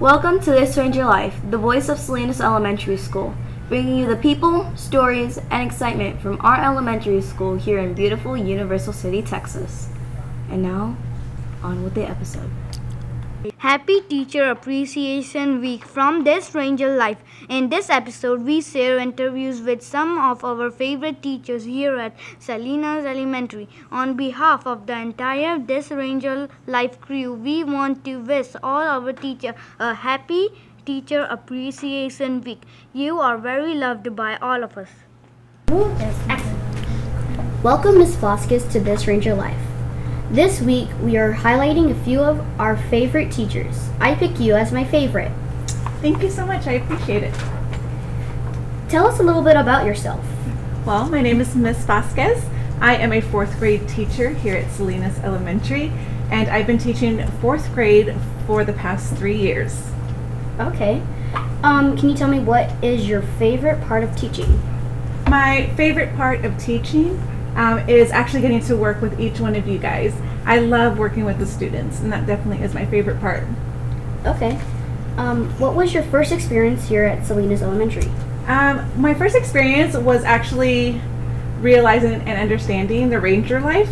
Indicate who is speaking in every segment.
Speaker 1: Welcome to This Ranger Life, the voice of Salinas Elementary School, bringing you the people, stories, and excitement from our elementary school here in beautiful Universal City, Texas. And now, on with the episode.
Speaker 2: Happy Teacher Appreciation Week from This Ranger Life. In this episode, we share interviews with some of our favorite teachers here at Salinas Elementary. On behalf of the entire This Ranger Life crew, we want to wish all our teachers a happy Teacher Appreciation Week. You are very loved by all of us.
Speaker 3: Welcome, Ms. Vasquez, to This Ranger Life. This week, we are highlighting a few of our favorite teachers. I pick you as my favorite.
Speaker 4: Thank you so much. I appreciate it.
Speaker 3: Tell us a little bit about yourself.
Speaker 4: Well, my name is Miss Vasquez. I am a fourth grade teacher here at Salinas Elementary, and I've been teaching fourth grade for the past three years.
Speaker 3: Okay. Um, can you tell me what is your favorite part of teaching?
Speaker 4: My favorite part of teaching um, is actually getting to work with each one of you guys. I love working with the students, and that definitely is my favorite part.
Speaker 3: Okay. Um, what was your first experience here at Salinas Elementary?
Speaker 4: Um, my first experience was actually realizing and understanding the ranger life.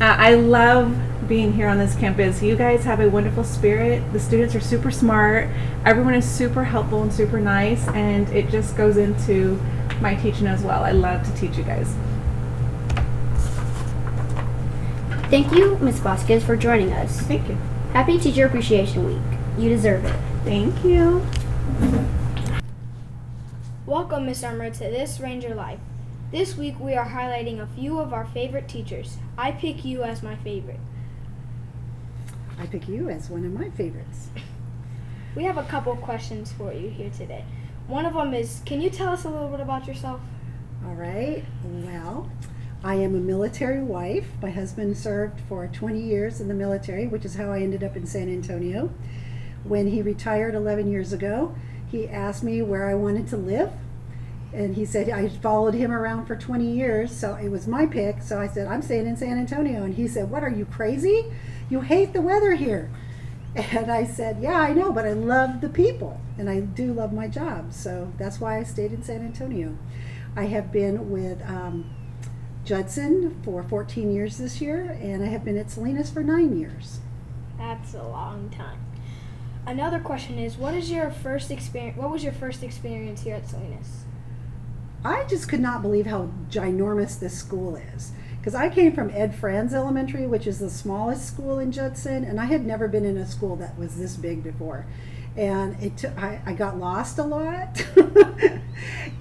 Speaker 4: Uh, I love being here on this campus. You guys have a wonderful spirit. The students are super smart. Everyone is super helpful and super nice, and it just goes into my teaching as well. I love to teach you guys.
Speaker 3: Thank you, Ms. Vasquez, for joining us.
Speaker 4: Thank you.
Speaker 3: Happy Teacher Appreciation Week. You deserve it.
Speaker 4: Thank you.
Speaker 5: Welcome, Miss Armour, to This Ranger Life. This week we are highlighting a few of our favorite teachers. I pick you as my favorite.
Speaker 6: I pick you as one of my favorites.
Speaker 5: We have a couple questions for you here today. One of them is Can you tell us a little bit about yourself?
Speaker 6: All right. Well, I am a military wife. My husband served for 20 years in the military, which is how I ended up in San Antonio. When he retired 11 years ago, he asked me where I wanted to live. And he said I followed him around for 20 years, so it was my pick. So I said, I'm staying in San Antonio. And he said, What are you crazy? You hate the weather here. And I said, Yeah, I know, but I love the people and I do love my job. So that's why I stayed in San Antonio. I have been with um, Judson for 14 years this year, and I have been at Salinas for nine years.
Speaker 5: That's a long time. Another question is What is your first experience? What was your first experience here at Salinas?
Speaker 6: I just could not believe how ginormous this school is. Because I came from Ed Franz Elementary, which is the smallest school in Judson, and I had never been in a school that was this big before. And it took, I, I got lost a lot.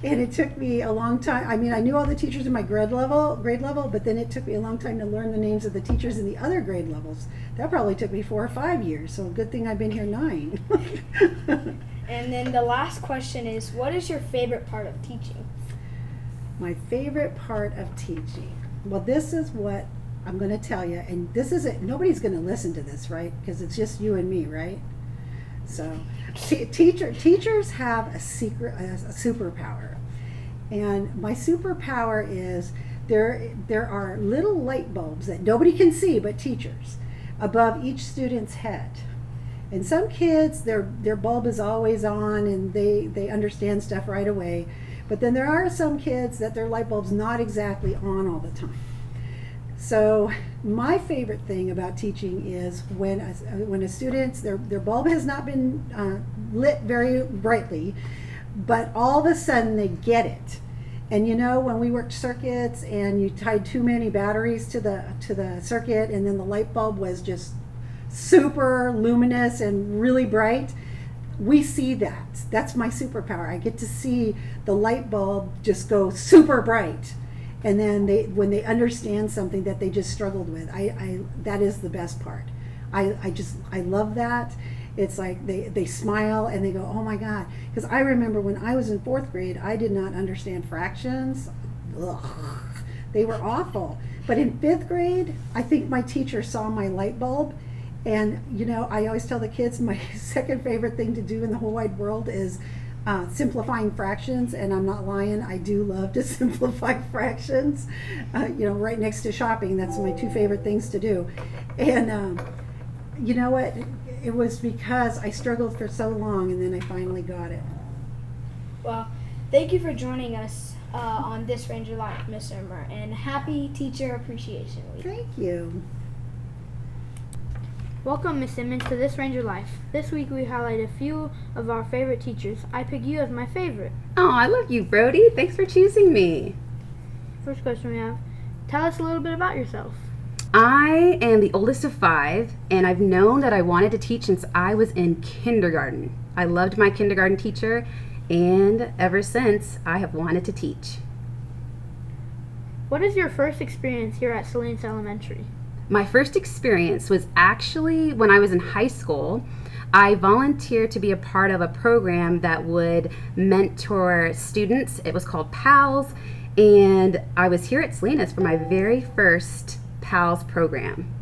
Speaker 6: and it took me a long time. I mean, I knew all the teachers in my grade level, grade level, but then it took me a long time to learn the names of the teachers in the other grade levels. That probably took me four or five years. So good thing I've been here nine.
Speaker 5: And then the last question is What is your favorite part of teaching?
Speaker 6: My favorite part of teaching. Well, this is what I'm going to tell you, and this is it. Nobody's going to listen to this, right? Because it's just you and me, right? So, t- teacher teachers have a secret, a, a superpower, and my superpower is there. There are little light bulbs that nobody can see but teachers above each student's head. And some kids, their their bulb is always on, and they they understand stuff right away. But then there are some kids that their light bulb's not exactly on all the time. So my favorite thing about teaching is when a, when a student's their their bulb has not been uh, lit very brightly, but all of a sudden they get it. And you know when we worked circuits and you tied too many batteries to the to the circuit and then the light bulb was just super luminous and really bright we see that. That's my superpower. I get to see the light bulb just go super bright. And then they when they understand something that they just struggled with. I, I that is the best part. I, I just I love that. It's like they, they smile and they go, oh my God. Because I remember when I was in fourth grade, I did not understand fractions. Ugh, they were awful. But in fifth grade, I think my teacher saw my light bulb and you know, I always tell the kids my second favorite thing to do in the whole wide world is uh, simplifying fractions. And I'm not lying; I do love to simplify fractions. Uh, you know, right next to shopping, that's my two favorite things to do. And um, you know what? it was because I struggled for so long and then I finally got it.
Speaker 5: Well, thank you for joining us uh, on this Ranger Life, Mr. Emmer, and happy Teacher Appreciation Week.
Speaker 6: Thank you.
Speaker 2: Welcome, Miss Simmons, to This Ranger Life. This week we highlight a few of our favorite teachers. I pick you as my favorite.
Speaker 7: Oh, I love you, Brody. Thanks for choosing me.
Speaker 2: First question we have Tell us a little bit about yourself.
Speaker 7: I am the oldest of five, and I've known that I wanted to teach since I was in kindergarten. I loved my kindergarten teacher, and ever since, I have wanted to teach.
Speaker 2: What is your first experience here at Salinas Elementary?
Speaker 7: My first experience was actually when I was in high school. I volunteered to be a part of a program that would mentor students. It was called PALS, and I was here at Salinas for my very first PALS program.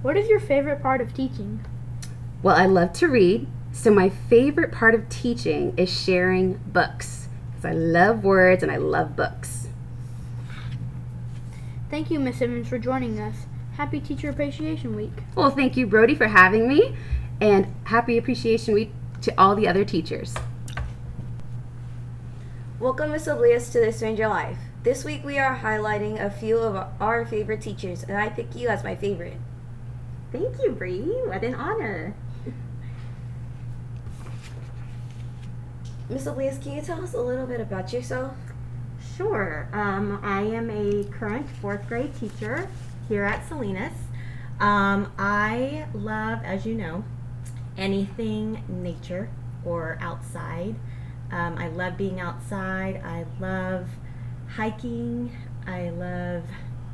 Speaker 2: What is your favorite part of teaching?
Speaker 7: Well, I love to read, so my favorite part of teaching is sharing books because I love words and I love books.
Speaker 2: Thank you, Miss Simmons, for joining us. Happy Teacher Appreciation Week.
Speaker 7: Well, thank you, Brody, for having me, and happy Appreciation Week to all the other teachers.
Speaker 1: Welcome, Miss Oblias, to This Ranger Life. This week we are highlighting a few of our favorite teachers, and I pick you as my favorite.
Speaker 8: Thank you, Bree. What an honor.
Speaker 1: Miss Oblias, can you tell us a little bit about yourself?
Speaker 8: Sure. Um, I am a current fourth grade teacher here at Salinas. Um, I love, as you know, anything nature or outside. Um, I love being outside. I love hiking. I love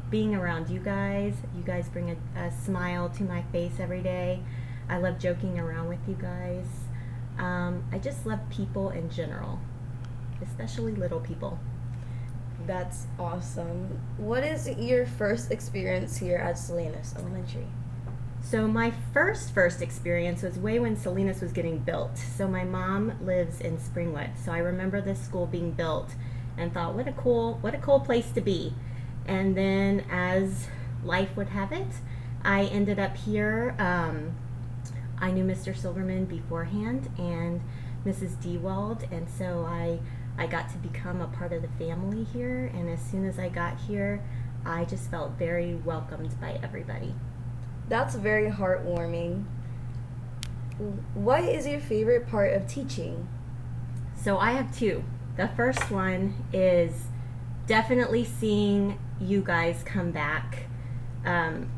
Speaker 8: being around you guys. You guys bring a, a smile to my face every day. I love joking around with you guys. Um, I just love people in general, especially little people.
Speaker 1: That's awesome. What is your first experience here at Salinas Elementary?
Speaker 8: So my first first experience was way when Salinas was getting built. So my mom lives in Springwood, so I remember this school being built, and thought, what a cool what a cool place to be. And then as life would have it, I ended up here. Um, I knew Mr. Silverman beforehand and Mrs. Dewald, and so I I got to become a part of the family here. And as soon as I got here, I just felt very welcomed by everybody.
Speaker 1: That's very heartwarming. What is your favorite part of teaching?
Speaker 8: So I have two. The first one is definitely seeing you guys come back um,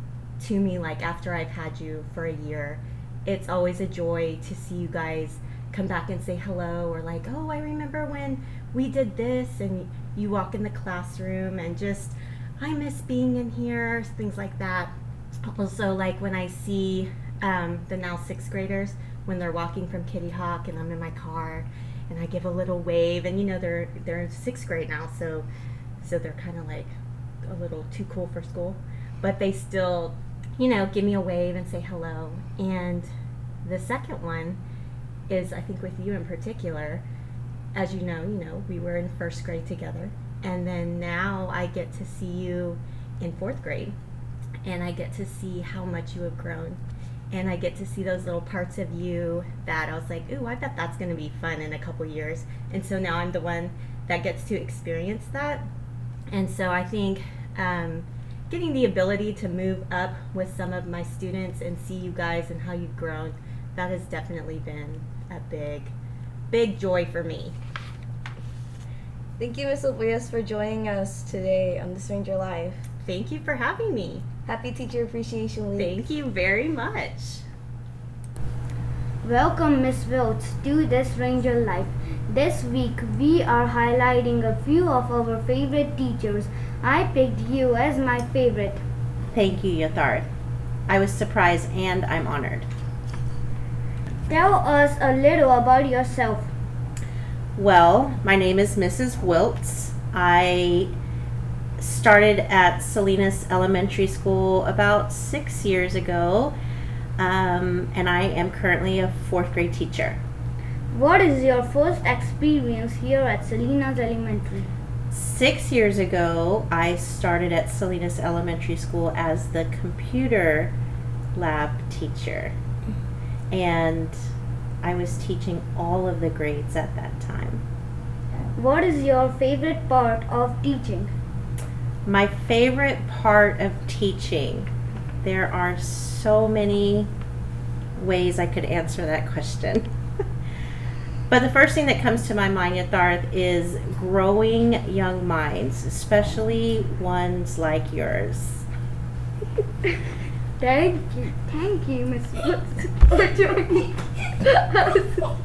Speaker 8: to me like after I've had you for a year. It's always a joy to see you guys come back and say hello or like, oh, I remember when we did this and you walk in the classroom and just, I miss being in here, things like that. Also, like when I see um, the now sixth graders when they're walking from Kitty Hawk and I'm in my car and I give a little wave and you know they're they're in sixth grade now so so they're kind of like a little too cool for school but they still you know give me a wave and say hello and the second one is I think with you in particular as you know you know we were in first grade together and then now I get to see you in fourth grade and I get to see how much you have grown and I get to see those little parts of you that I was like, ooh, I bet that's going to be fun in a couple years. And so now I'm the one that gets to experience that. And so I think um, getting the ability to move up with some of my students and see you guys and how you've grown, that has definitely been a big, big joy for me.
Speaker 1: Thank you, Miss Oblias, for joining us today on The Ranger Life.
Speaker 8: Thank you for having me.
Speaker 1: Happy Teacher Appreciation Week.
Speaker 8: Thank you very much.
Speaker 2: Welcome, Miss Wiltz, to This Ranger Life. This week we are highlighting a few of our favorite teachers. I picked you as my favorite.
Speaker 9: Thank you, Yatharth. I was surprised and I'm honored.
Speaker 2: Tell us a little about yourself.
Speaker 9: Well, my name is Mrs. Wiltz. I started at Salinas Elementary School about six years ago, um, and I am currently a fourth grade teacher.
Speaker 2: What is your first experience here at Salinas Elementary?
Speaker 9: Six years ago, I started at Salinas Elementary School as the computer lab teacher. And I was teaching all of the grades at that time.
Speaker 2: What is your favorite part of teaching?
Speaker 9: My favorite part of teaching, there are so many ways I could answer that question. but the first thing that comes to my mind, Yatharth, is growing young minds, especially ones like yours.
Speaker 2: Thank you. Thank you, Miss Wilkes, for joining us.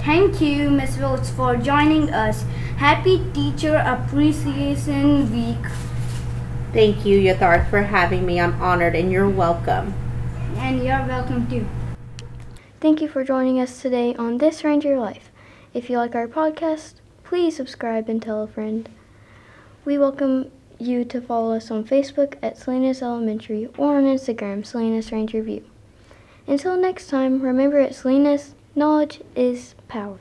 Speaker 2: Thank you, Miss Wilkes, for joining us. Happy Teacher Appreciation Week.
Speaker 9: Thank you, Yatharth, for having me. I'm honored and you're welcome.
Speaker 2: And you're welcome too.
Speaker 3: Thank you for joining us today on This Ranger Life. If you like our podcast, please subscribe and tell a friend. We welcome you to follow us on Facebook at Salinas Elementary or on Instagram, Salinas Ranger View. Until next time, remember at Salinas, knowledge is power.